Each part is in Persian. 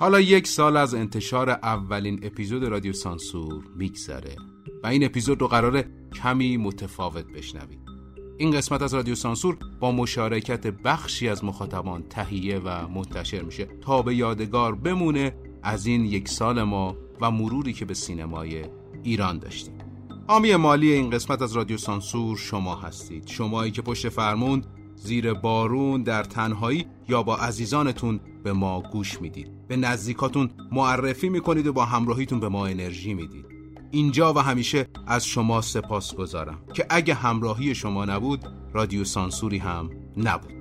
حالا یک سال از انتشار اولین اپیزود رادیو سانسور میگذره و این اپیزود رو قرار کمی متفاوت بشنوید این قسمت از رادیو سانسور با مشارکت بخشی از مخاطبان تهیه و منتشر میشه تا به یادگار بمونه از این یک سال ما و مروری که به سینمای ایران داشتیم. حامی مالی این قسمت از رادیو سانسور شما هستید. شمایی که پشت فرمون زیر بارون در تنهایی یا با عزیزانتون به ما گوش می‌دید. به نزدیکاتون معرفی می‌کنید و با همراهیتون به ما انرژی می‌دید. اینجا و همیشه از شما سپاس گذارم که اگه همراهی شما نبود رادیو سانسوری هم نبود.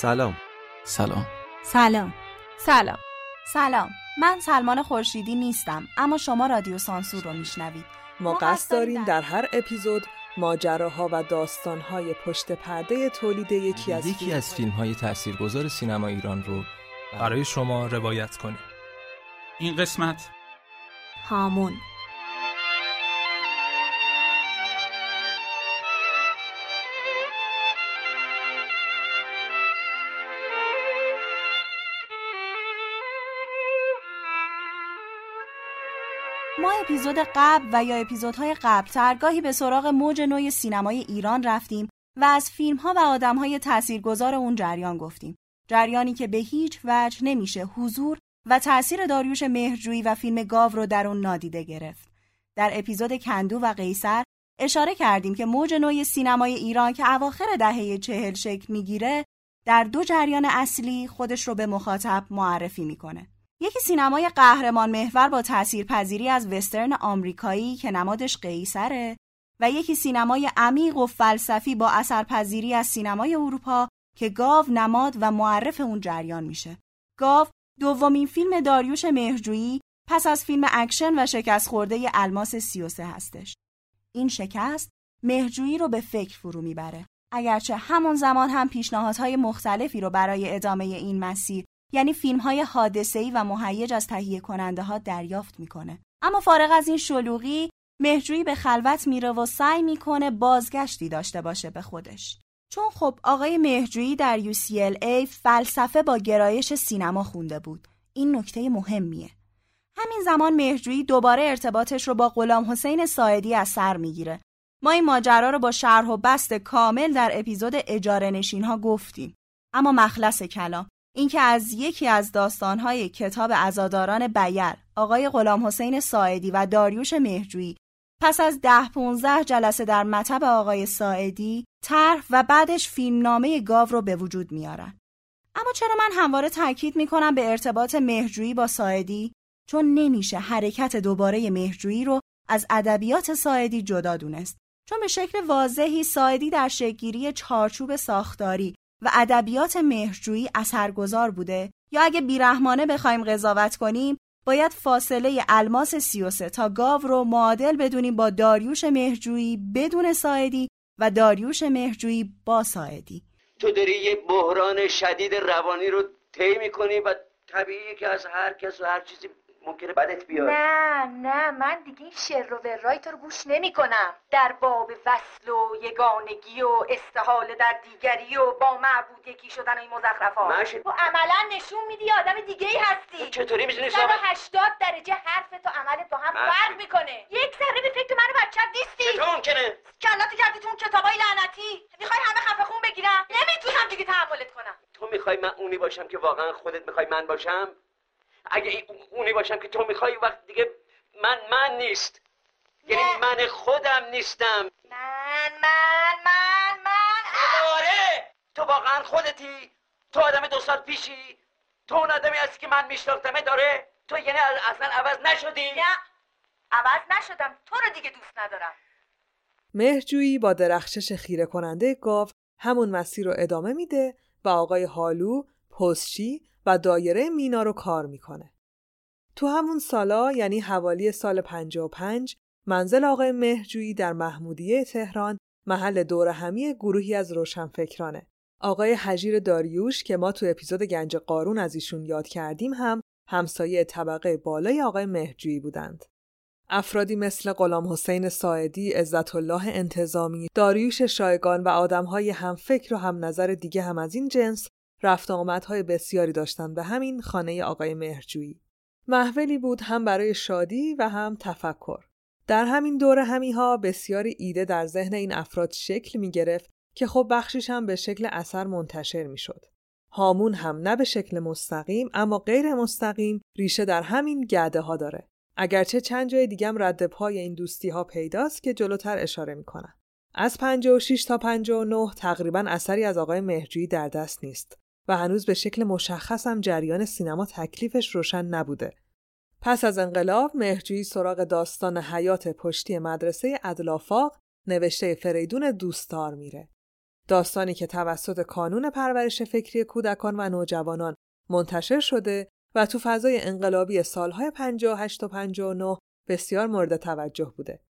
سلام. سلام. سلام. سلام. سلام. من سلمان خورشیدی نیستم اما شما رادیو سانسور رو میشنوید. ما قصد داریم در هر اپیزود ماجراها و داستانهای پشت پرده تولید یکی از یکی از فیلم های تاثیرگذار سینما ایران رو برای شما روایت کنیم. این قسمت هامون. اپیزود قبل و یا اپیزودهای قبلتر گاهی به سراغ موج نوی سینمای ایران رفتیم و از فیلم ها و آدم های تاثیرگذار اون جریان گفتیم. جریانی که به هیچ وجه نمیشه حضور و تاثیر داریوش مهرجویی و فیلم گاو رو در اون نادیده گرفت. در اپیزود کندو و قیصر اشاره کردیم که موج نوی سینمای ایران که اواخر دهه چهل شکل می‌گیره در دو جریان اصلی خودش رو به مخاطب معرفی می‌کنه. یکی سینمای قهرمان محور با تاثیرپذیری از وسترن آمریکایی که نمادش قیصره و یکی سینمای عمیق و فلسفی با اثرپذیری از سینمای اروپا که گاو نماد و معرف اون جریان میشه. گاو دومین فیلم داریوش مهرجویی پس از فیلم اکشن و شکست خورده الماس 33 هستش. این شکست مهرجویی رو به فکر فرو می‌بره. اگرچه همون زمان هم پیشنهادهای مختلفی رو برای ادامه این مسیر یعنی فیلم های حادثه‌ای و مهیج از تهیه کننده ها دریافت می‌کنه. اما فارغ از این شلوغی مهجویی به خلوت میره و سعی می‌کنه بازگشتی داشته باشه به خودش. چون خب آقای مهجویی در UCLA فلسفه با گرایش سینما خونده بود. این نکته مهمیه. همین زمان مهجویی دوباره ارتباطش رو با غلام حسین ساعدی از سر می‌گیره. ما این ماجرا رو با شرح و بست کامل در اپیزود اجاره نشین ها گفتیم. اما مخلص کلام اینکه از یکی از داستانهای کتاب ازاداران بیل آقای غلام حسین ساعدی و داریوش مهجویی پس از ده پونزه جلسه در مطب آقای ساعدی طرح و بعدش فیلمنامه گاو رو به وجود میارن. اما چرا من همواره تاکید می‌کنم به ارتباط مهجویی با ساعدی؟ چون نمیشه حرکت دوباره مهجویی رو از ادبیات ساعدی جدا دونست. چون به شکل واضحی ساعدی در شکلگیری چارچوب ساختاری و ادبیات مهرجویی اثرگذار بوده. یا اگه بیرحمانه بخوایم قضاوت کنیم باید فاصله الماس 33 تا گاو رو معادل بدونیم با داریوش مهرجویی بدون ساعدی و داریوش مهرجویی با ساعدی. تو داری یه بحران شدید روانی رو طی می‌کنی و طبیعیه که از هر کس و هر چیزی ممکنه بدت بیاد. نه نه من دیگه این شر و ورای تو رو گوش نمی کنم در باب وصل و یگانگی و استحاله در دیگری و با معبود یکی شدن و این مزخرفات. تو عملا نشون میدی آدم دیگه ای هستی چطوری می‌زنی 180 درجه حرف تو عملت با هم فرق می‌کنه. یک ذره به فکر من بچت نیستی. چطور ممکنه؟ کلاتو کردی تو اون کتابای لعنتی. می‌خوای همه خفه خون بگیرم؟ نمی‌تونم دیگه تحملت کنم. تو می‌خوای من اونی باشم که واقعا خودت می‌خوای من باشم؟ اگه اونی باشم که تو می‌خوای وقت دیگه من من نیست. یعنی من خودم نیستم. من من من من آره تو واقعا خودتی. تو آدم دو سال پیشی. تو اون آدمی هستی که من میشناختمه داره تو یعنی اصلا عوض نشدی. نه. عوض نشدم. تو رو دیگه دوست ندارم. مهرجویی با درخشش خیره کننده گاو همون مسیر رو ادامه میده و آقای حالو، پستچی و دایره مینا رو کار می‌کنه. تو همون سالا یعنی حوالی سال 55 منزل آقای مهرجویی در محمودیه تهران محل دور همی گروهی از روشنفکرانه. آقای حجیر داریوش که ما تو اپیزود گنج قارون از ایشون یاد کردیم هم همسایه طبقه بالای آقای مهرجویی بودند. افرادی مثل غلام حسین ساعدی، عزت الله انتظامی، داریوش شایگان و آدمهای هم فکر و هم نظر دیگه هم از این جنس رفت آمدهای بسیاری داشتند به همین خانه آقای مهرجویی. محولی بود هم برای شادی و هم تفکر. در همین دور همیها بسیاری ایده در ذهن این افراد شکل می گرفت که خب بخشیش هم به شکل اثر منتشر می شد. هامون هم نه به شکل مستقیم اما غیر مستقیم ریشه در همین گرده ها داره. اگرچه چند جای دیگم رد پای این دوستی ها پیداست که جلوتر اشاره می‌کنم. از 56 تا 59 تقریبا اثری از آقای مهرجویی در دست نیست و هنوز به شکل مشخص هم جریان سینما تکلیفش روشن نبوده. پس از انقلاب مهرجویی سراغ داستان حیات پشتی مدرسه ادلافاق نوشته فریدون دوستدار میره. داستانی که توسط کانون پرورش فکری کودکان و نوجوانان منتشر شده و تو فضای انقلابی سالهای 58 و 59 بسیار مورد توجه بوده.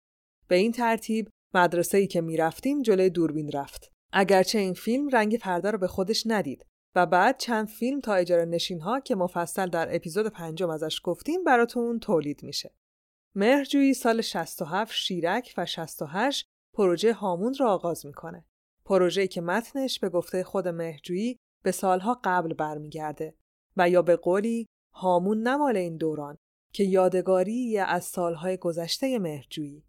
به این ترتیب مدرسه ای که می‌رفتیم جلوی دوربین رفت. اگرچه این فیلم رنگ پرده رو به خودش ندید و بعد چند فیلم تا اجاره نشین ها که مفصل در اپیزود پنجم ازش گفتیم براتون تولید میشه. مهرجویی سال 67 شیرک و 68 پروژه هامون را آغاز می‌کنه. پروژه‌ای که متنش به گفته خود مهرجویی به سالها قبل برمیگرده و یا به قولی هامون نمال این دوران که یادگاری از سالهای گذشته مهرجویی.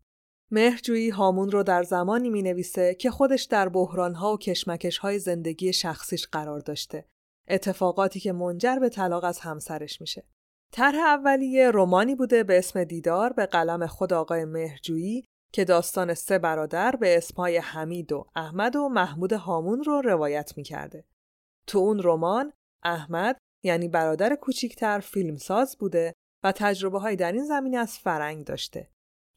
مهرجویی هامون رو در زمانی می نویسه که خودش در بحرانها و کشمکشهای زندگی شخصیش قرار داشته. اتفاقاتی که منجر به طلاق از همسرش میشه. طرح اولیه رومانی بوده به اسم دیدار به قلم خود آقای مهرجویی که داستان سه برادر به اسمای حمید و احمد و محمود هامون رو روایت می‌کرده. تو اون رمان احمد یعنی برادر کوچیکتر فیلمساز بوده و تجربه های در این زمینه از فرنگ داشته.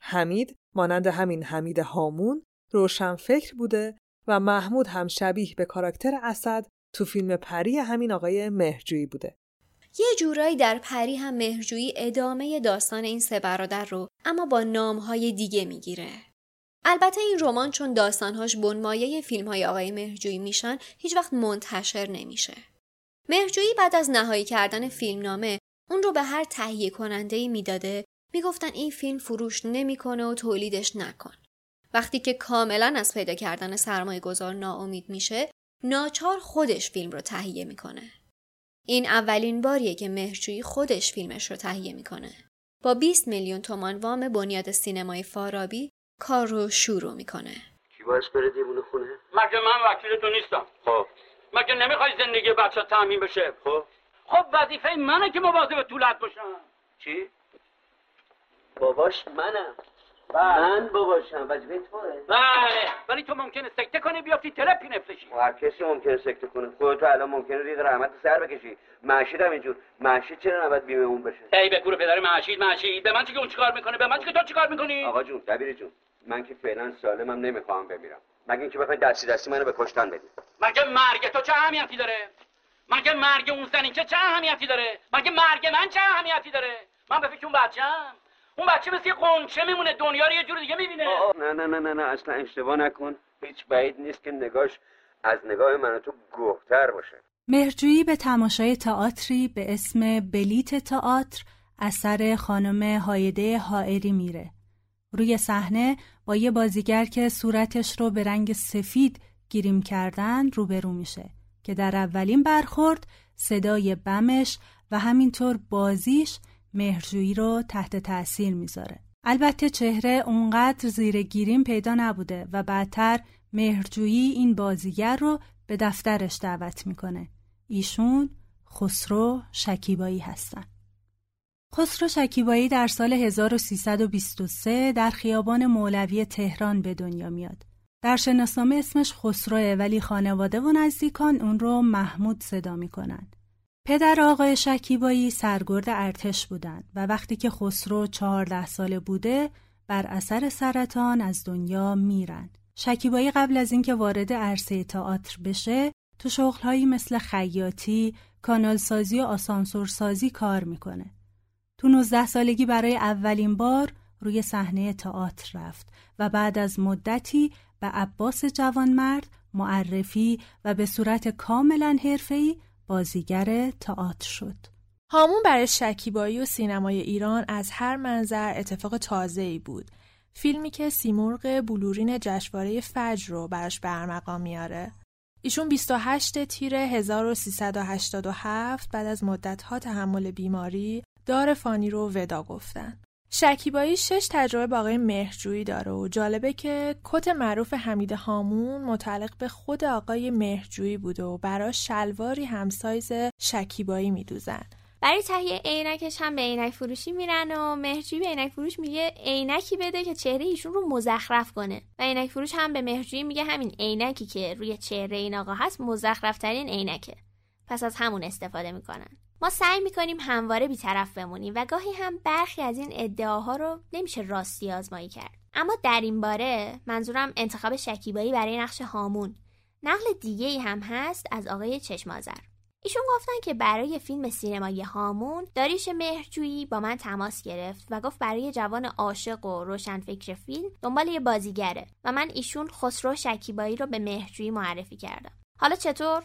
حمید مانند همین حمید هامون روشن فکر بوده و محمود هم شبیه به کاراکتر اسد تو فیلم پری همین آقای مهرجویی بوده. یه جورایی در پری هم مهرجویی ادامه داستان این سه برادر رو اما با نامهای دیگه می‌گیره. البته این رمان چون داستانهاش بنمایه فیلم های آقای مهرجویی میشن هیچ وقت منتشر نمیشه. مهرجویی بعد از نهایی کردن فیلمنامه اون رو به هر تهیه کننده می‌داده می‌گفتن این فیلم فروش نمی‌کنه و تولیدش نکن. وقتی که کاملا از پیدا کردن سرمایه گذار ناامید میشه ناچار خودش فیلم رو تهیه می‌کنه. این اولین باریه که مهرجویی خودش فیلمش رو تهیه می‌کنه. با 20 میلیون تومان وام بنیاد سینمای فارابی کار رو شروع می‌کنه. کی باعث بره دیوونه خونه؟ مگه من وکیل تو نیستم. خب مگه نمی‌خوای زندگی بچه تعمین بشه خب خب وظیفه منه که مواظب طولت باشم چی باباش منم. بله. من باباشم. وظیفه توه. بله. ولی تو ممکنه سکته کنی بیافتی ترپی نفلشی هر کسی ممکنه سکته کنه. خودت تو الان ممکنه ریق رحمت سر بکشی. معشید هم اینجور. معشید چرا نباید بیمه اون بشه؟ ای به کور پدر معشید معشید به من چی که اون چیکار می‌کنه؟ به من چی که تو چیکار می‌کنی؟ آقا جون دبیر جون. من که فعلا سالمم نمی‌خوام بمیرم. مگه اینکه بخوای دستی دستی منو به کشتن بدی؟ مگه مرگ تو چه اهمیتی داره؟ مگه مرگ اون زنی چه چه اهمیتی داره؟ مگه مرگ من چه اهمیتی داره؟ من به فکر اون بچه‌ام. اون بچه مثل یه قنچه میمونه دنیا رو یه جور دیگه می‌بینه. نه نه نه نه نه اصلا اشتباه نکن. هیچ بعید نیست که نگاش از نگاه من تو گوهتر باشه. مهرجویی به تماشای تئاتری به اسم بلیت تئاتر اثر خانم هایده حائری میره. روی صحنه با یه بازیگر که صورتش رو به رنگ سفید گیریم کردن روبرو میشه که در اولین برخورد صدای بمش و همینطور بازیش مهرجویی رو تحت تأثیر می‌ذاره. البته چهره اونقدر زیر گیریم پیدا نبوده و بعدتر مهرجویی این بازیگر رو به دفترش دعوت می‌کنه. ایشون خسرو شکیبایی هستن. خسرو شکیبایی در سال 1323 در خیابان مولوی تهران به دنیا میاد. در شناسنامه اسمش خسروه ولی خانواده و نزدیکان اون رو محمود صدا می‌کنن. پدر آقای شکیبایی سرگرد ارتش بودند و وقتی که خسرو چهارده ساله بوده بر اثر سرطان از دنیا میرن. شکیبایی قبل از اینکه وارد عرصه تئاتر بشه تو شغلهایی مثل خیاطی، کانالسازی و آسانسورسازی کار می‌کنه. تو 19 سالگی برای اولین بار روی صحنه تئاتر رفت و بعد از مدتی به عباس جوانمرد معرفی و به صورت کاملا حرفه‌ای بازیگر تئاتر شد. هامون برای شکیبایی و سینمای ایران از هر منظر اتفاق تازه‌ای بود. فیلمی که سیمرغ بلورین جشنواره فجر رو براش برمقام میاره. ایشون 28 تیر 1387 بعد از مدتها تحمل بیماری دار فانی رو ودا گفتن. شکیبایی شش تجربه با آقای مهرجویی داره و جالبه که کت معروف حمید هامون متعلق به خود آقای مهرجویی بوده و براش شلواری همسایز شکیبایی میدوزن. برای تهیه عینکش هم به عینک فروشی میرن و مهرجویی به عینک فروش میگه عینکی بده که چهره ایشون رو مزخرف کنه. و عینک فروش هم به مهرجویی میگه همین عینکی که روی چهره این آقا هست مزخرف ترین عینکه. پس از همون استفاده می‌کنن. ما سعی می‌کنیم همواره بیطرف بمونیم و گاهی هم برخی از این ادعاها رو نمیشه راستی آزمایی کرد. اما در این باره منظورم انتخاب شکیبایی برای نقش هامون. نقل دیگه ای هم هست از آقای چشمازر ایشون گفتن که برای فیلم سینمایی هامون داریش مهرجویی با من تماس گرفت و گفت برای جوان عاشق و روشن فکر فیلم دنبال یه بازیگره و من ایشون خسرو شکیبایی رو به مهرجویی معرفی کردم. حالا چطور؟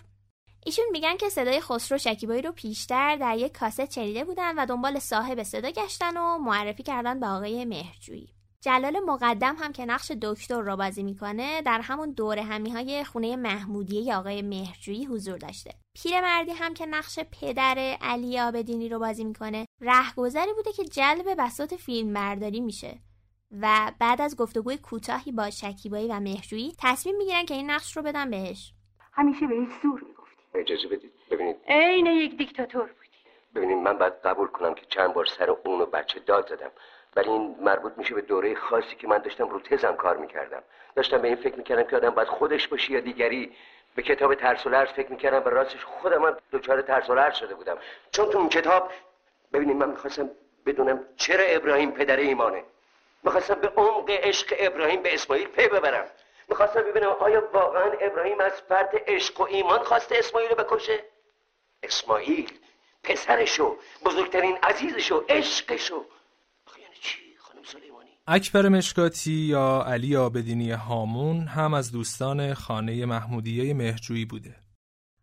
ایشون میگن که صدای خسرو شکیبایی رو پیشتر در یک کاست شنیده بودن و دنبال صاحب صدا گشتن و معرفی کردن به آقای مهرجویی. جلال مقدم هم که نقش دکتر را بازی می‌کنه در همون دور همی های خونه محمودیه آقای مهرجویی حضور داشته. پیرمردی هم که نقش پدر علی آبدینی رو بازی می‌کنه رهگذری بوده که جلب بساط فیلم برداری میشه. و بعد از گفتگوی کوتاهی با شکیبایی و مهرجویی تصمیم می‌گیرن که این نقش رو بدن بهش. همیشه بهش زور اجازه بدید. ببینید. عین یک دیکتاتور بودی. ببینید من باید قبول کنم که چند بار سر اون و بچه داد زدم ولی این مربوط میشه به دوره خاصی که من داشتم رو تزم کار می‌کردم. داشتم به این فکر می‌کردم که آدم باید خودش باشه یا دیگری. به کتاب ترس و لرز فکر می‌کردم و راستش خودم هم دچار ترس و لرز شده بودم. چون تو اون کتاب ببینید من می‌خواستم بدونم چرا ابراهیم پدر ایمانه. می‌خواستم به عمق عشق ابراهیم به اسماعیل پی ببرم. می‌خواستم ببینم آیا واقعا ابراهیم از فرد عشق و ایمان خواسته اسماعیل رو بکشه؟ اسماعیل پسرشو بزرگترین عزیزشو عشقشو. یعنی چی اکبر مشکاتی یا علی آبدینی هامون هم از دوستان خانه محمودیه مهرجویی بوده.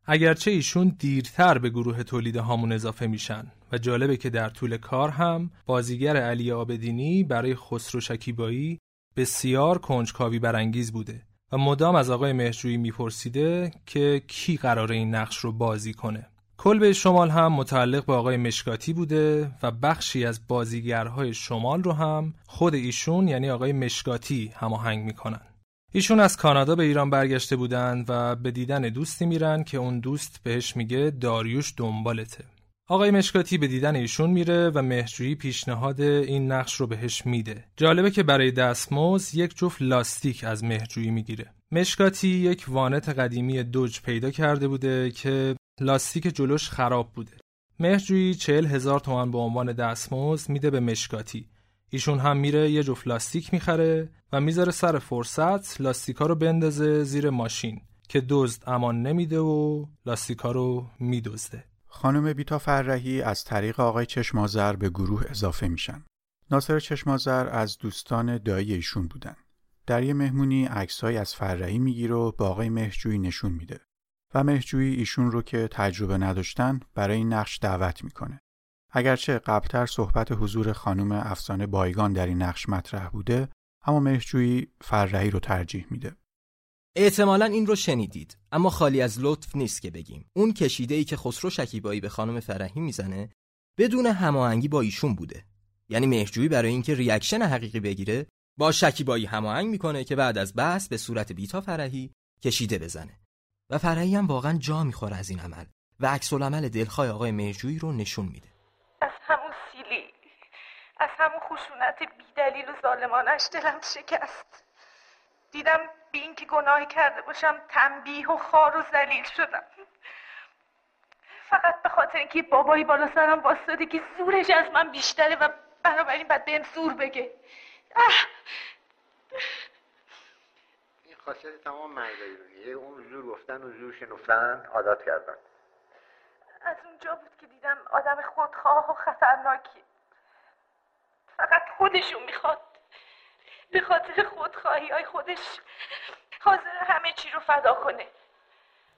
اگرچه ایشون دیرتر به گروه تولید هامون اضافه میشن و جالبه که در طول کار هم بازیگر علی آبدینی برای خسرو شکیبایی بسیار کنجکاوی برانگیز بوده و مدام از آقای مهرجویی میپرسیده که کی قرار این نقش رو بازی کنه. کلبه شمال هم متعلق به آقای مشکاتی بوده و بخشی از بازیگرهای شمال رو هم خود ایشون یعنی آقای مشکاتی هماهنگ می‌کنن. ایشون از کانادا به ایران برگشته بودند و به دیدن دوستی میرن که اون دوست بهش میگه داریوش دنبالته. آقای مشکاتی به دیدن ایشون میره و مهرجویی پیشنهاد این نقش رو بهش میده. جالبه که برای دستموز یک جفت لاستیک از مهرجویی می‌گیره. مشکاتی یک وانت قدیمی دوج پیدا کرده بوده که لاستیک جلوش خراب بوده. مهرجویی چهل هزار تومن به عنوان دستموز میده به مشکاتی. ایشون هم میره یه جفت لاستیک می‌خره و می‌ذاره سر فرصت لاستیکا رو بندازه زیر ماشین که دزد امان نمیده و لاستیکا رو میدزده. خانم بیتا فرهی از طریق آقای چشمازر به گروه اضافه میشن. ناصر چشمازر از دوستان دایی ایشون بودن. در یه مهمونی عکسهایی از فرهی می‌گیره و با آقای مهجویی نشون میده و مهجویی ایشون رو که تجربه نداشتن برای این نقش دعوت می‌کنه. اگرچه قبلتر صحبت حضور خانم افسانه بایگان در این نقش مطرح بوده اما مهجویی فرهی رو ترجیح میده. احتمالا این رو شنیدید اما خالی از لطف نیست که بگیم. اون کشیده ای که خسرو شکیبایی به خانم فرهی می‌زنه بدون هماهنگی با ایشون بوده. یعنی مهرجویی برای اینکه ریاکشن حقیقی بگیره با شکیبایی هماهنگ می‌کنه که بعد از بحث به صورت بیتا فرهی کشیده بزنه. و فرهی هم واقعا جا می‌خوره از این عمل و عکس العمل دلخواه آقای مهرجویی رو نشون میده. از همون سیلی از همون خشونت بیدلیل و ظالمانش دلم شکست. دیدم بی اینکه گناهی کرده باشم تنبیه و خار و زلیل شدم. فقط به خاطر اینکه بابایی بالا سرم باستاده که زورش از من بیشتره و بنابراین باید بهم زور بگه. اه. این خاصیت تمام مردایی رو اون زور گفتن و زور شنفتن عادت کردن. از اونجا بود که دیدم آدم خودخواه و خطرناکی. فقط خودشون می‌خواد. به خاطر خودخواهی های خودش حاضر همه چی رو فدا کنه.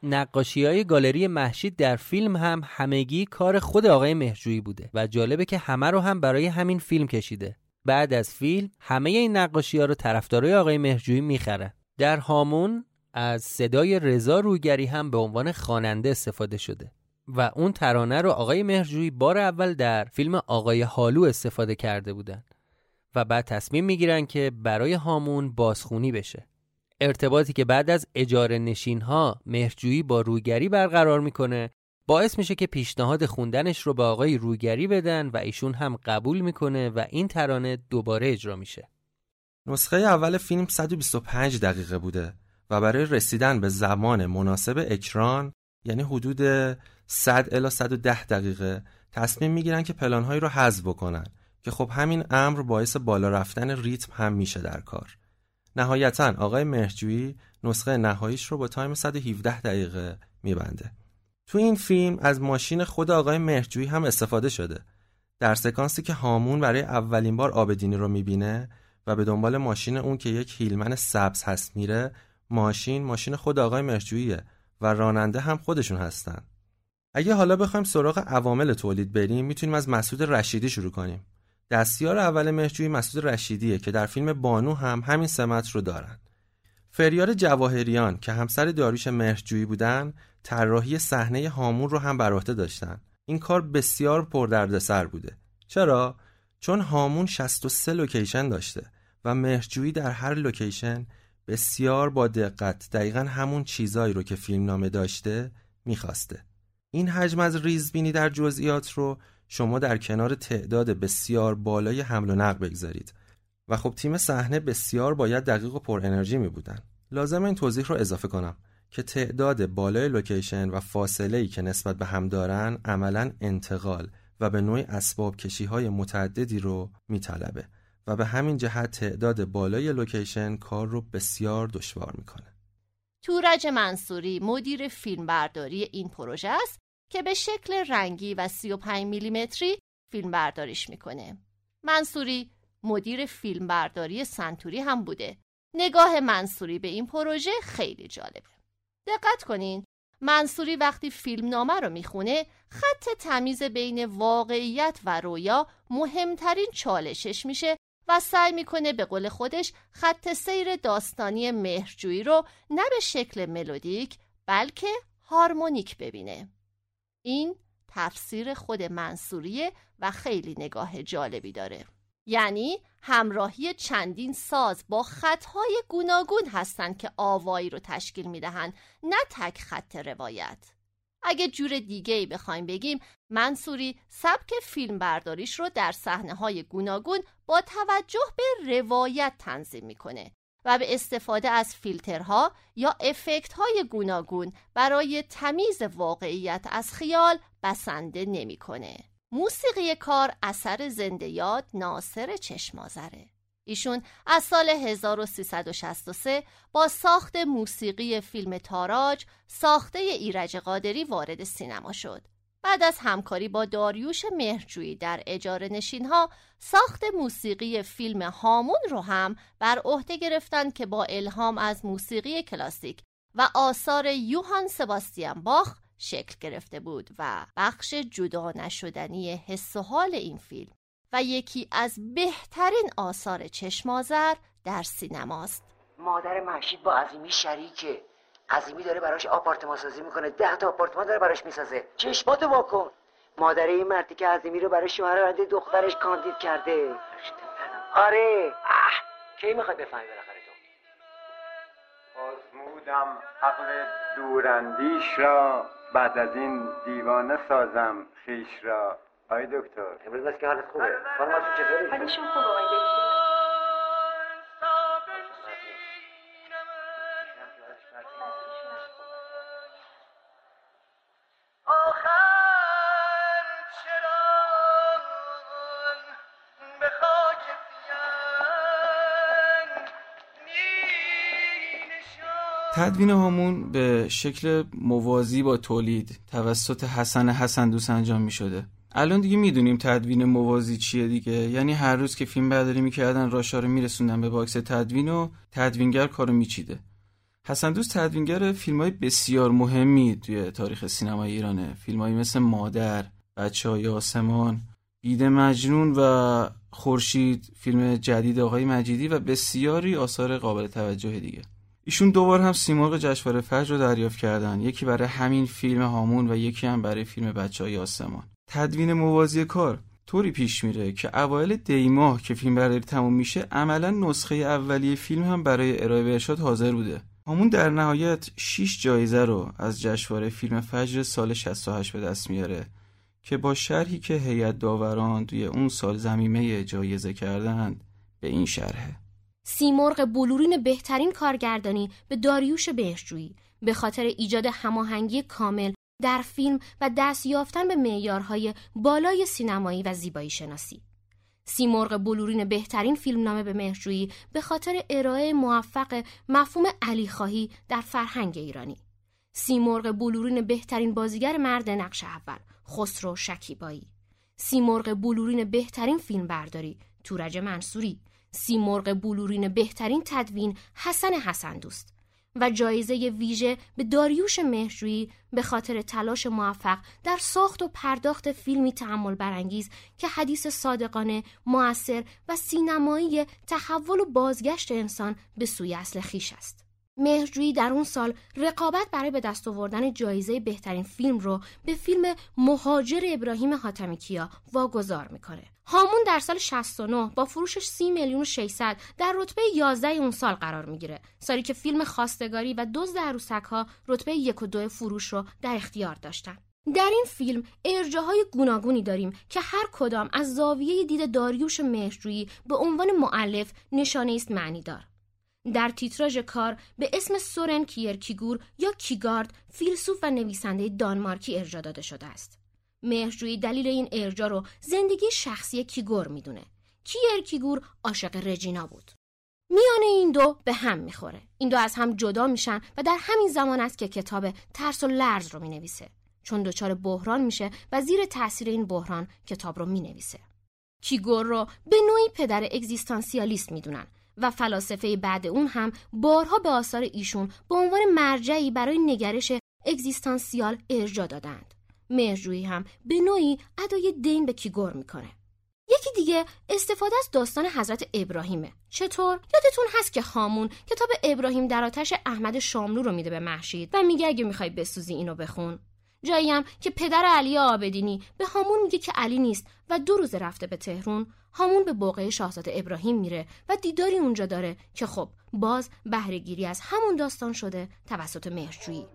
نقاشی های گالری محشید در فیلم هم همگی کار خود آقای مهرجویی بوده و جالبه که همه رو هم برای همین فیلم کشیده. بعد از فیلم همه این نقاشی ها رو طرفدارای آقای مهرجویی می‌خرن در هامون از صدای رضا رویگری هم به عنوان خواننده استفاده شده و اون ترانه رو آقای مهرجویی بار اول در فیلم آقای حالو استفاده کرده بودن. و بعد تصمیم می‌گیرن که برای هامون بازخونی بشه. ارتباطی که بعد از اجاره نشین ها مهرجویی با رویگری برقرار می‌کنه باعث میشه که پیشنهاد خوندنش رو به آقای رویگری بدن و ایشون هم قبول می‌کنه و این ترانه دوباره اجرا میشه. نسخه اول فیلم 125 دقیقه بوده و برای رسیدن به زمان مناسب اکران یعنی حدود 100 الی 110 دقیقه تصمیم می‌گیرن که پلانهایی رو حذف بکنن. که خب همین امر باعث بالا رفتن ریتم هم میشه در کار. نهایتا آقای مهرجویی نسخه نهاییش رو با تایم 117 دقیقه میبنده. تو این فیلم از ماشین خود آقای مهرجویی هم استفاده شده. در سکانسی که هامون برای اولین بار آبدینی رو می‌بینه و به دنبال ماشین اون که یک هیلمن سبز هست میره ماشین ماشین خود آقای مهرجوییه و راننده هم خودشون هستن. اگه حالا بخوایم سراغ عوامل تولید بریم می‌تونیم از مسعود رشیدی شروع کنیم. دستیار اول مهرجویی مسعود رشیدیه که در فیلم بانو هم همین سمت رو دارن. فریار جواهریان که همسر داریوش مهرجویی بودن طراحی صحنه هامون رو هم بر عهده داشتن. این کار بسیار پردردسر بوده. چرا؟ چون هامون 63 لوکیشن داشته و مهرجویی در هر لوکیشن بسیار با دقت دقیقا همون چیزایی رو که فیلم نامه داشته می‌خواسته. این حجم از ریزبینی در جزئیات رو شما در کنار تعداد بسیار بالای حمل و نقل بگذارید و خب تیم صحنه بسیار باید دقیق و پر انرژی می بودن. لازم این توضیح رو اضافه کنم که تعداد بالای لوکیشن و فاصله که نسبت به هم دارن عملا انتقال و به نوع اسباب کشی های متعددی رو میطلبه و به همین جهت تعداد بالای لوکیشن کار رو بسیار دشوار می‌کنه. تورج منصوری مدیر فیلمبرداری این پروژه است که به شکل رنگی و 35 میلیمتری فیلم برداریش می‌کنه. منصوری مدیر فیلمبرداری سنتوری هم بوده. نگاه منصوری به این پروژه خیلی جالبه. دقت کنین منصوری وقتی فیلم نامه رو می‌خونه خط تمیز بین واقعیت و رویا مهمترین چالشش میشه و سعی می‌کنه به قول خودش خط سیر داستانی مهرجویی رو نه به شکل ملودیک بلکه هارمونیک ببینه. این تفسیر خود منصوریه و خیلی نگاه جالبی داره. یعنی همراهی چندین ساز با خطهای گوناگون هستند که آوایی رو تشکیل می‌دهند نه تک خط روایت اگه جور دیگه ای بخوایم بگیم منصوری سبک فیلم برداریش رو در صحنه های گوناگون با توجه به روایت تنظیم می‌کنه و به استفاده از فیلترها یا افکت های گوناگون برای تمیز واقعیت از خیال بسنده نمی‌کنه. موسیقی کار اثر زنده یاد ناصر چشمازره. ایشون از سال 1363 با ساخت موسیقی فیلم تاراج ساخته ایرج قادری وارد سینما شد. بعد از همکاری با داریوش مهرجویی در اجاره نشین ها ساخت موسیقی فیلم هامون رو هم بر عهده گرفتن که با الهام از موسیقی کلاسیک و آثار یوهان سباستیان باخ شکل گرفته بود و بخش جدا نشدنی حس و حال این فیلم و یکی از بهترین آثار چشمازر در سینماست. مادر محشید با عظیمی شریکه. عظیمی داره براش آپارتمان سازی می‌کنه. ده تا آپارتمان داره براش می‌سازه. چشماتو واکن مادر این مردی که عظیمی رو برای شوهر دخترش کاندید کرده. آره. اه. کی می‌خوای بفهمی بالاخره تو؟ آزمودم عقل دوراندیش را. بعد از این دیوانه سازم خیش را. آی دکتر. امروز بس که حالت خوبه. خانم چطوری؟ حالشون خوبه آی دکتر. تدوین همون به شکل موازی با تولید توسط حسن حسن دوست انجام می شده الان دیگه می‌دونیم تدوین موازی چیه دیگه. یعنی هر روز که فیلم برداری می‌کردن راشا رو میرسوندن به باکس تدوین و تدوینگر کارو میچیده. حسن دوست تدوینگر فیلم های بسیار مهمی توی تاریخ سینما ایرانه. فیلم مثل مادر بچه های آسمان بید مجنون و خورشید فیلم جدید آقای مجیدی و بسیاری آثار قابل توجه دیگه. ایشون دوبار هم سیمرغ جشنواره فجر رو دریافت کردن. یکی برای همین فیلم هامون و یکی هم برای فیلم بچه های آسمان. تدوین موازی کار طوری پیش میره که اوایل دیماه که فیلم برداری تموم میشه عملا نسخه اولیه فیلم هم برای ارائه به ارشاد حاضر بوده. همون در نهایت 6 جایزه رو از جشنواره فیلم فجر سال 68 به دست میاره که با شرحی که هیئت داوران توی اون سال زمیمه جایزه کردند به این شرحه. سیمرغ بلورین بهترین کارگردانی به داریوش بهشجویی به خاطر ایجاد هماهنگی کامل در فیلم و دست یافتن به معیارهای بالای سینمایی و زیبایی شناسی. سیمرغ بلورین بهترین فیلمنامه به مهرجویی به خاطر ارائه موفق مفهوم علی خواهی در فرهنگ ایرانی. سیمرغ بلورین بهترین بازیگر مرد نقش اول خسرو شکیبایی. سیمرغ بلورین بهترین فیلم برداری تورج منصوری. سیمرغ بلورین بهترین تدوین حسن حسن دوست. و جایزه ویژه به داریوش مهرجویی به خاطر تلاش موفق در ساخت و پرداخت فیلمی تعمل برانگیز که حدیث صادقانه، موثر و سینمایی تحول و بازگشت انسان به سوی اصل خیش است. مهرجویی در اون سال رقابت برای به دست آوردن جایزه بهترین فیلم رو به فیلم مهاجر ابراهیم حاتمی کیا واگذار می‌کنه. هامون در سال 69 با فروشش 30 میلیون و 600 در رتبه 11 اون سال قرار می‌گیره. سالی که فیلم خواستگاری و دزد عروسک ها رتبه یک و دو فروش رو در اختیار داشتن. در این فیلم ارجاع‌های گوناگونی داریم که هر کدام از زاویه دید داریوش مهرجویی به عنوان مؤلف نشانه است معنی دار. در تیتراژ کار به اسم سورن کیرکیگور یا کیرکگارد فیلسوف و نویسنده دانمارکی ارجاع داده شده است. مهرجویی دلیل این ارجاع رو زندگی شخصی کیرکیگور می‌دونه. کیرکیگور عاشق رجینا بود. میان این دو به هم می‌خوره. این دو از هم جدا میشن و در همین زمان است که کتاب ترس و لرز رو می‌نویسه. چون دچار بحران میشه و زیر تاثیر این بحران کتاب رو می‌نویسه. کیگور رو به نوعی پدر اگزیستانسیالیست می‌دونن و فلاسفه بعد اون هم بارها به آثار ایشون به عنوان مرجعی برای نگرش اگزیستانسیال ارجا دادند. مهرجویی هم به نوعی ادای دین به کیگور می‌کنه. یکی دیگه استفاده از داستان حضرت ابراهیمه. چطور؟ یادتون هست که خامون کتاب ابراهیم در آتش احمد شاملو رو میده به محشید و میگه اگه می‌خوای بسوزی اینو بخون. جایی هم که پدر علی آبدینی به هامون میگه که علی نیست و دو روز رفته به تهرون هامون به بوقه شاهزاده ابراهیم میره و دیداری اونجا داره که خب باز بهرهگیری از همون داستان شده توسط مهرجویی.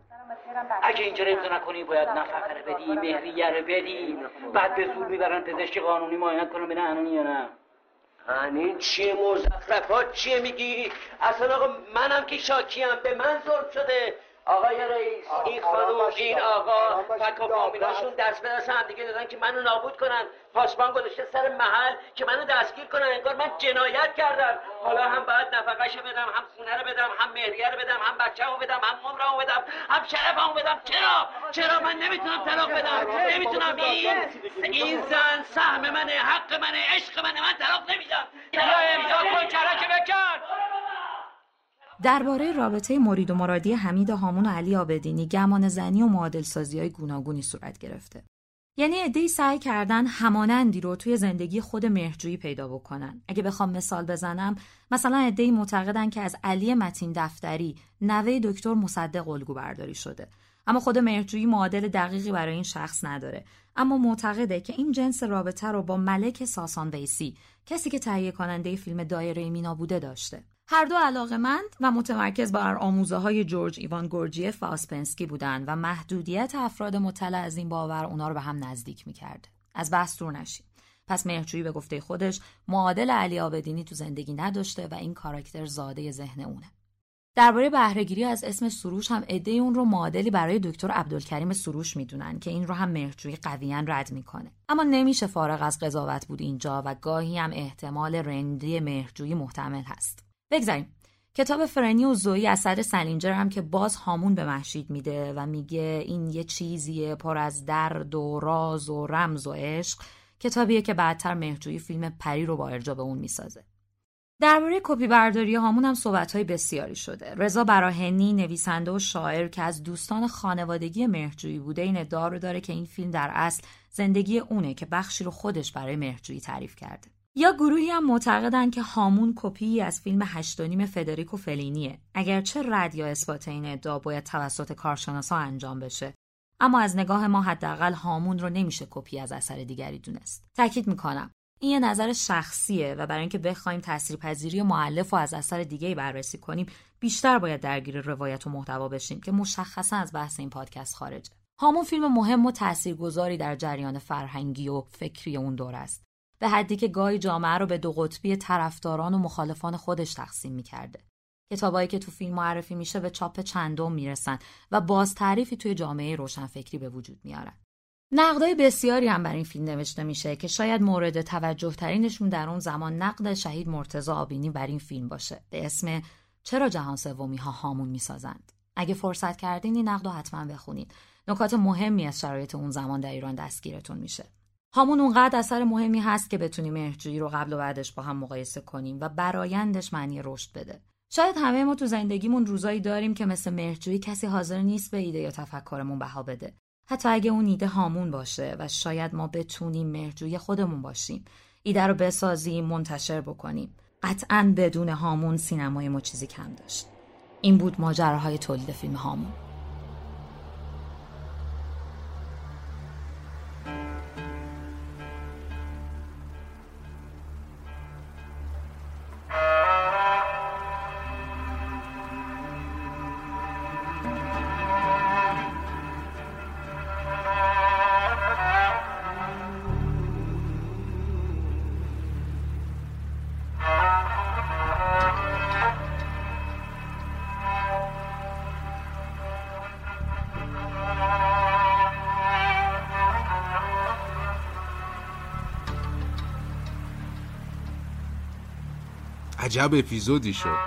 اگه اینجا امضا نکنی باید نفقه بدی مهریه رو بدی. بعد به زور می‌برن پزشک قانونی معاینت کنم ببینن انونی یا نه. این چیه مزخرفات؟ چیه میگی؟ اصلا آقا منم که شاکیم به من ظلم شده. آقای رئیس این خانم این آقا فک و فامیلاشون دست به دست هم دیگه دادن که منو نابود کنن. پاسبان گذاشته سر محل که منو دستگیر کنن. انگار من جنایت کردم. حالا هم باید نفقهشو بدم هم خونه رو بدم هم مهریه رو بدم هم بچه‌مو بدم هم عمرمو بدم هم شرفمو بدم. چرا؟ چرا من نمی‌تونم طلاق بدم؟ نمی‌تونم. این این زن سهم منه حق منه عشق منه. من طلاق نمیدم. امضا کن کرک بکن. درباره رابطه مرید و مرادی حمید هامون و علی آبدینی گمان زنی و معادل سازی های گوناگونی صورت گرفته. یعنی عدهای سعی کردن همانندی رو توی زندگی خود مهرجویی پیدا بکنن. اگه بخوام مثال بزنم مثلا عدهای معتقدن که از علی متین دفتری نوه دکتر مصدق الگو برداری شده. اما خود مهرجویی معادل دقیقی برای این شخص نداره اما معتقده که این جنس رابطه رو با ملک ساسان ویسی کسی که تهیه کننده فیلم دایره مینا بوده داشته هر دو علاقمند و متمرکز بر آموزه های جورج ایوان گورجیف و بودند و محدودیت افراد مطلع از این باور اونا رو به هم نزدیک می‌کرد. از بحث دور نشیم. پس مهرجویی به گفته خودش معادل علی آبدینی تو زندگی نداشته و این کاراکتر زاده ذهن اونه. درباره بهرهگیری از اسم سروش هم عده اون رو معادلی برای دکتر عبدالکریم سروش می‌دونن که این رو هم مهرجویی قویا رد می‌کنه اما نمیشه فارغ از قضاوت بود اینجا و گاهی هم احتمال رندی مهرجویی محتمل هست بگذاریم کتاب فرنی و زوی اثر سلینجر هم که باز هامون به مهشید میده و میگه این یه چیزیه پر از درد و راز و رمز و عشق کتابیه که بعدتر مهرجویی فیلم پری رو با ارجاع به اون می‌سازه درباره کپی برداری هامون هم صحبت های بسیاری شده. رضا براهنی نویسنده و شاعر که از دوستان خانوادگی مهرجویی بوده این ادعا رو داره که این فیلم در اصل زندگی اونه که بخشی رو خودش برای مهرجویی تعریف کرده. یا گروهی هم معتقدن که هامون کپی از فیلم هشتونیم فدریکو فلینیه. اگرچه رد یا اثبات این ادعا باید توسط کارشناسا انجام بشه. اما از نگاه ما حداقل هامون رو نمیشه کپی از اثر دیگری دونست. تاکید می‌کنم این یه نظر شخصیه و برای اینکه بخوایم تاثیرپذیری معلف و از اثر دیگه بررسی کنیم بیشتر باید درگیر روایت و محتوا بشیم که مشخصا از بحث این پادکست خارجه هامون فیلم مهم و تاثیرگذاری در جریان فرهنگی و فکری اون دور است به حدی که گاهی جامعه رو به دو قطبی طرفداران و مخالفان خودش تقسیم می‌کرده. کتابایی که تو فیلم معرفی میشه به چاپ چندم می‌رسن و باز تعریفی توی جامعه روشنفکری به وجود میارن. نقدای بسیاری هم بر این فیلم نوشته میشه که شاید مورد توجه ترینشون در اون زمان نقد شهید مرتزا آبینی بر این فیلم باشه. به اسم چرا جهان سومی ها هامون می‌سازند؟ اگه فرصت کردین این نقد رو حتما بخونید نکات مهمی از شرایط اون زمان در ایران دستگیرتون میشه. هامون اونقدر اثر مهمی هست که بتونیم مهرجویی رو قبل و بعدش با هم مقایسه کنیم و برایندش معنی رشد بده. شاید همه ما تو زندگیمون روزایی داریم که مثل مهرجویی کسی حاضر نیست به ایده یا تفکرمون بها بده. حتی اگه اون ایده هامون باشه و شاید ما بتونیم مهرجوی خودمون باشیم. ایده رو بسازیم منتشر بکنیم. قطعا بدون هامون سینمای ما چیزی کم داشت. این بود ماجراهای تولید فیلم هامون. عجب اپیزودی شد.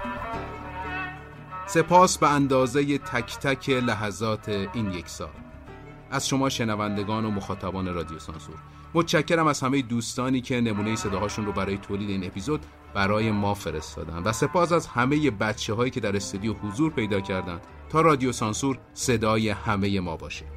سپاس به اندازه تک تک لحظات این یک سال. از شما شنوندگان و مخاطبان رادیو سانسور. متشکرم از همه دوستانی که نمونه صداهاشون رو برای تولید این اپیزود برای ما فرستادن. و سپاس از همه بچه هایی که در استودیو حضور پیدا کردند تا رادیو سانسور صدای همه ما باشه.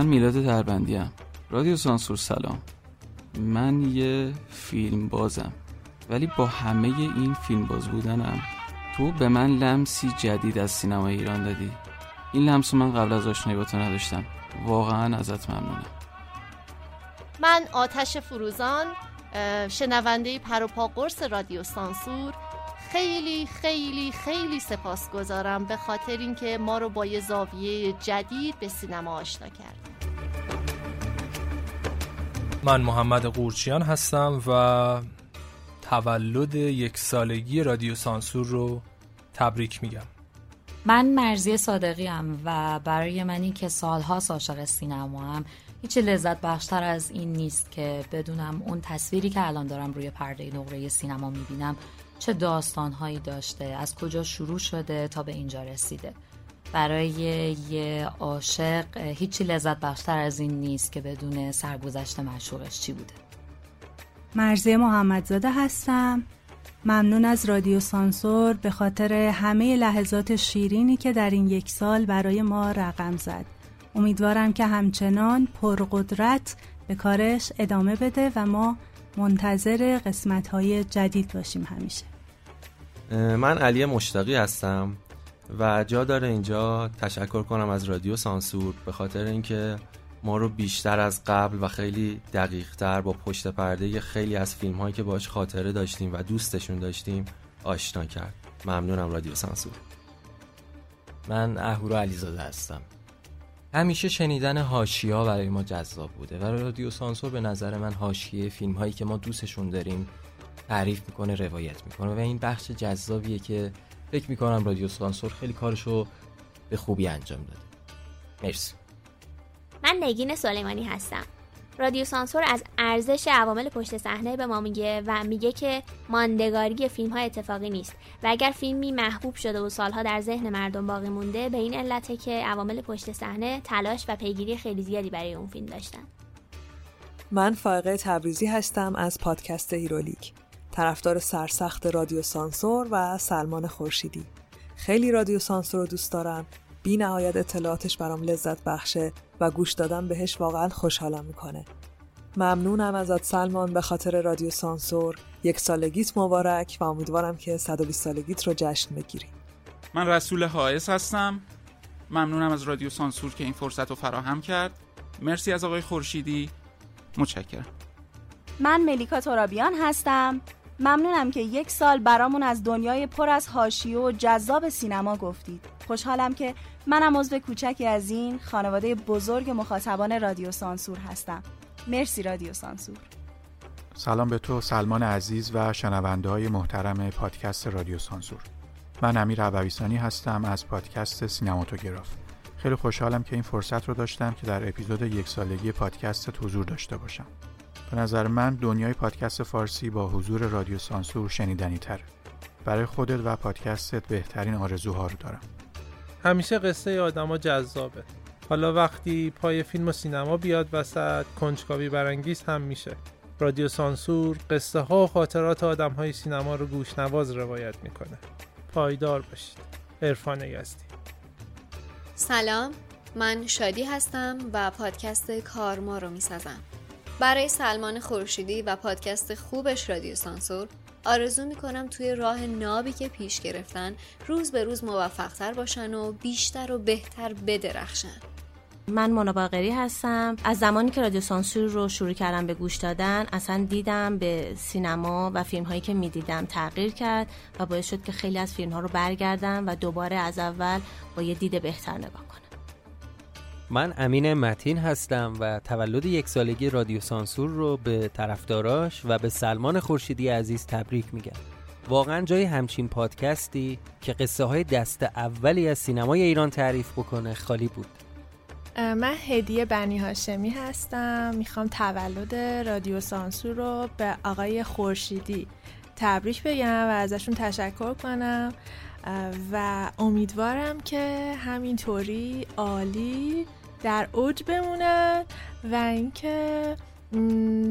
من میلاد دربندیم رادیو سانسور سلام. من یه فیلم بازم. ولی با همه این فیلم باز بودنم تو به من لمسی جدید از سینما ایران دادی. این لمس من قبل از آشنایی با تو نداشتم. واقعا ازت ممنونم. من آتش فروزان شنونده پروپا قرص رادیو سانسور خیلی خیلی خیلی سپاسگزارم به خاطر اینکه ما رو با یه زاویه جدید به سینما آشنا کرد. من محمد قورچیان هستم و تولد یک سالگی رادیو سانسور رو تبریک میگم. من مرزی صادقی هم و برای منی که سالها عاشق سینما هم هیچ لذت بخشتر از این نیست که بدونم اون تصویری که الان دارم روی پرده نقره سینما می‌بینم چه داستانهایی داشته از کجا شروع شده تا به اینجا رسیده. برای یه عاشق هیچی لذت بخشتر از این نیست که بدون سرگذشت معشوقش چی بوده. مرزی محمدزاده هستم. ممنون از رادیو سانسور به خاطر همه لحظات شیرینی که در این یک سال برای ما رقم زد. امیدوارم که همچنان پرقدرت به کارش ادامه بده و ما منتظر قسمت های جدید باشیم همیشه. من علی مشتاقی هستم و جا داره اینجا تشکر کنم از رادیو سانسور به خاطر اینکه ما رو بیشتر از قبل و خیلی دقیقتر با پشت پرده خیلی از فیلم هایی که باش خاطره داشتیم و دوستشون داشتیم آشنا کرد. ممنونم رادیو سانسور. من اهورا علیزاده هستم. همیشه شنیدن هاشیا برای ما جذاب بوده و رادیو سانسور به نظر من هاشیه فیلم هایی که ما دوستشون داریم تعریف می‌کنه روایت می‌کنه و این بخش جذابیه که فکر می‌کنم رادیو سانسور خیلی کارشو به خوبی انجام داده. مرسی. من نگین سلیمانی هستم. رادیو سانسور از ارزش عوامل پشت صحنه به ما میگه و میگه که ماندگاری فیلم ها اتفاقی نیست. و اگر فیلمی محبوب شده و سالها در ذهن مردم باقی مونده به این علته که عوامل پشت صحنه تلاش و پیگیری خیلی زیادی برای اون فیلم داشتن. من فائقه تبریزی هستم از پادکست هیرولیک طرفدار سرسخت رادیو سانسور و سلمان خورشیدی. خیلی رادیو سانسور رو دوست دارم. بی نهایت اطلاعاتش برام لذت بخشه و گوش دادن بهش واقعا خوشحالم می‌کنه. ممنونم ازت سلمان به خاطر رادیو سانسور. یک سالگیت مبارک و امیدوارم که 120 سالگیت رو جشن بگیری. من رسول حائز هستم. ممنونم از رادیو سانسور که این فرصت رو فراهم کرد. مرسی از آقای خورشیدی. متشکرم. من ملیکا ترابیان هستم. ممنونم که یک سال برامون از دنیای پر از حاشیه و جذاب سینما گفتید. خوشحالم که منم عضو کوچکی از این خانواده بزرگ مخاطبان رادیو سانسور هستم. مرسی رادیو سانسور. سلام به تو سلمان عزیز و شنونده های محترم پادکست رادیو سانسور. من امیر عبویسانی هستم از پادکست سینماتوگراف. خیلی خوشحالم که این فرصت رو داشتم که در اپیزود یک سالگی پادکست حضور داشته باشم. به نظر من دنیای پادکست فارسی با حضور رادیو سانسور شنیدنی تره. برای خودت و پادکستت بهترین آرزوها رو دارم. همیشه قصه آدما جذابه. حالا وقتی پای فیلم و سینما بیاد وسط کنجکاوی برانگیز هم میشه. رادیو سانسور قصه ها و خاطرات آدم های سینما رو گوشنواز روایت می‌کنه. پایدار باشید. عرفان یزدی. سلام من شادی هستم و پادکست کارما رو می‌سازم. برای سلمان خورشیدی و پادکست خوبش رادیو سانسور آرزو می‌کنم توی راه نابی که پیش گرفتن روز به روز موفقتر باشن و بیشتر و بهتر بدرخشن. من مناباقری هستم. از زمانی که رادیو سانسور رو شروع کردم به گوش دادن اصلا دیدم به سینما و فیلم هایی که می‌دیدم تغییر کرد و باعث شد که خیلی از فیلم ها رو برگردم و دوباره از اول با یه دید بهتر نگاه من امین متین هستم و تولد یک سالگی رادیو سانسور رو به طرفداراش و به سلمان خورشیدی عزیز تبریک میگم. واقعا جای همچین پادکستی که قصه های دست اولی از سینمای ایران تعریف بکنه خالی بود. من هدیه بنی هاشمی هستم. می‌خوام تولد رادیو سانسور رو به آقای خورشیدی تبریک بگم و ازشون تشکر کنم. و امیدوارم که همینطوری عالی در اوج بمونن و اینکه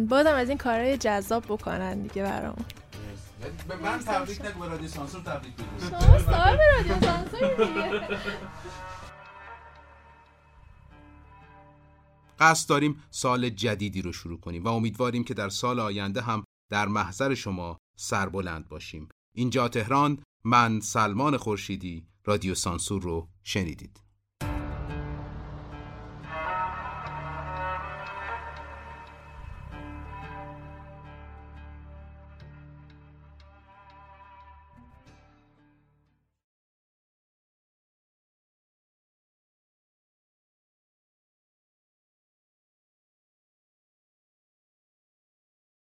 بازم از این کارهای جذاب بکنن دیگه برامون. به من تبریک نگو به رادیو سانسور تبریک بگو. شما صاحب رادیو سانسور قصد داریم سال جدیدی رو شروع کنیم و امیدواریم که در سال آینده هم در محضر شما سربلند باشیم. اینجا تهران من سلمان خورشیدی رادیو سانسور رو شنیدید.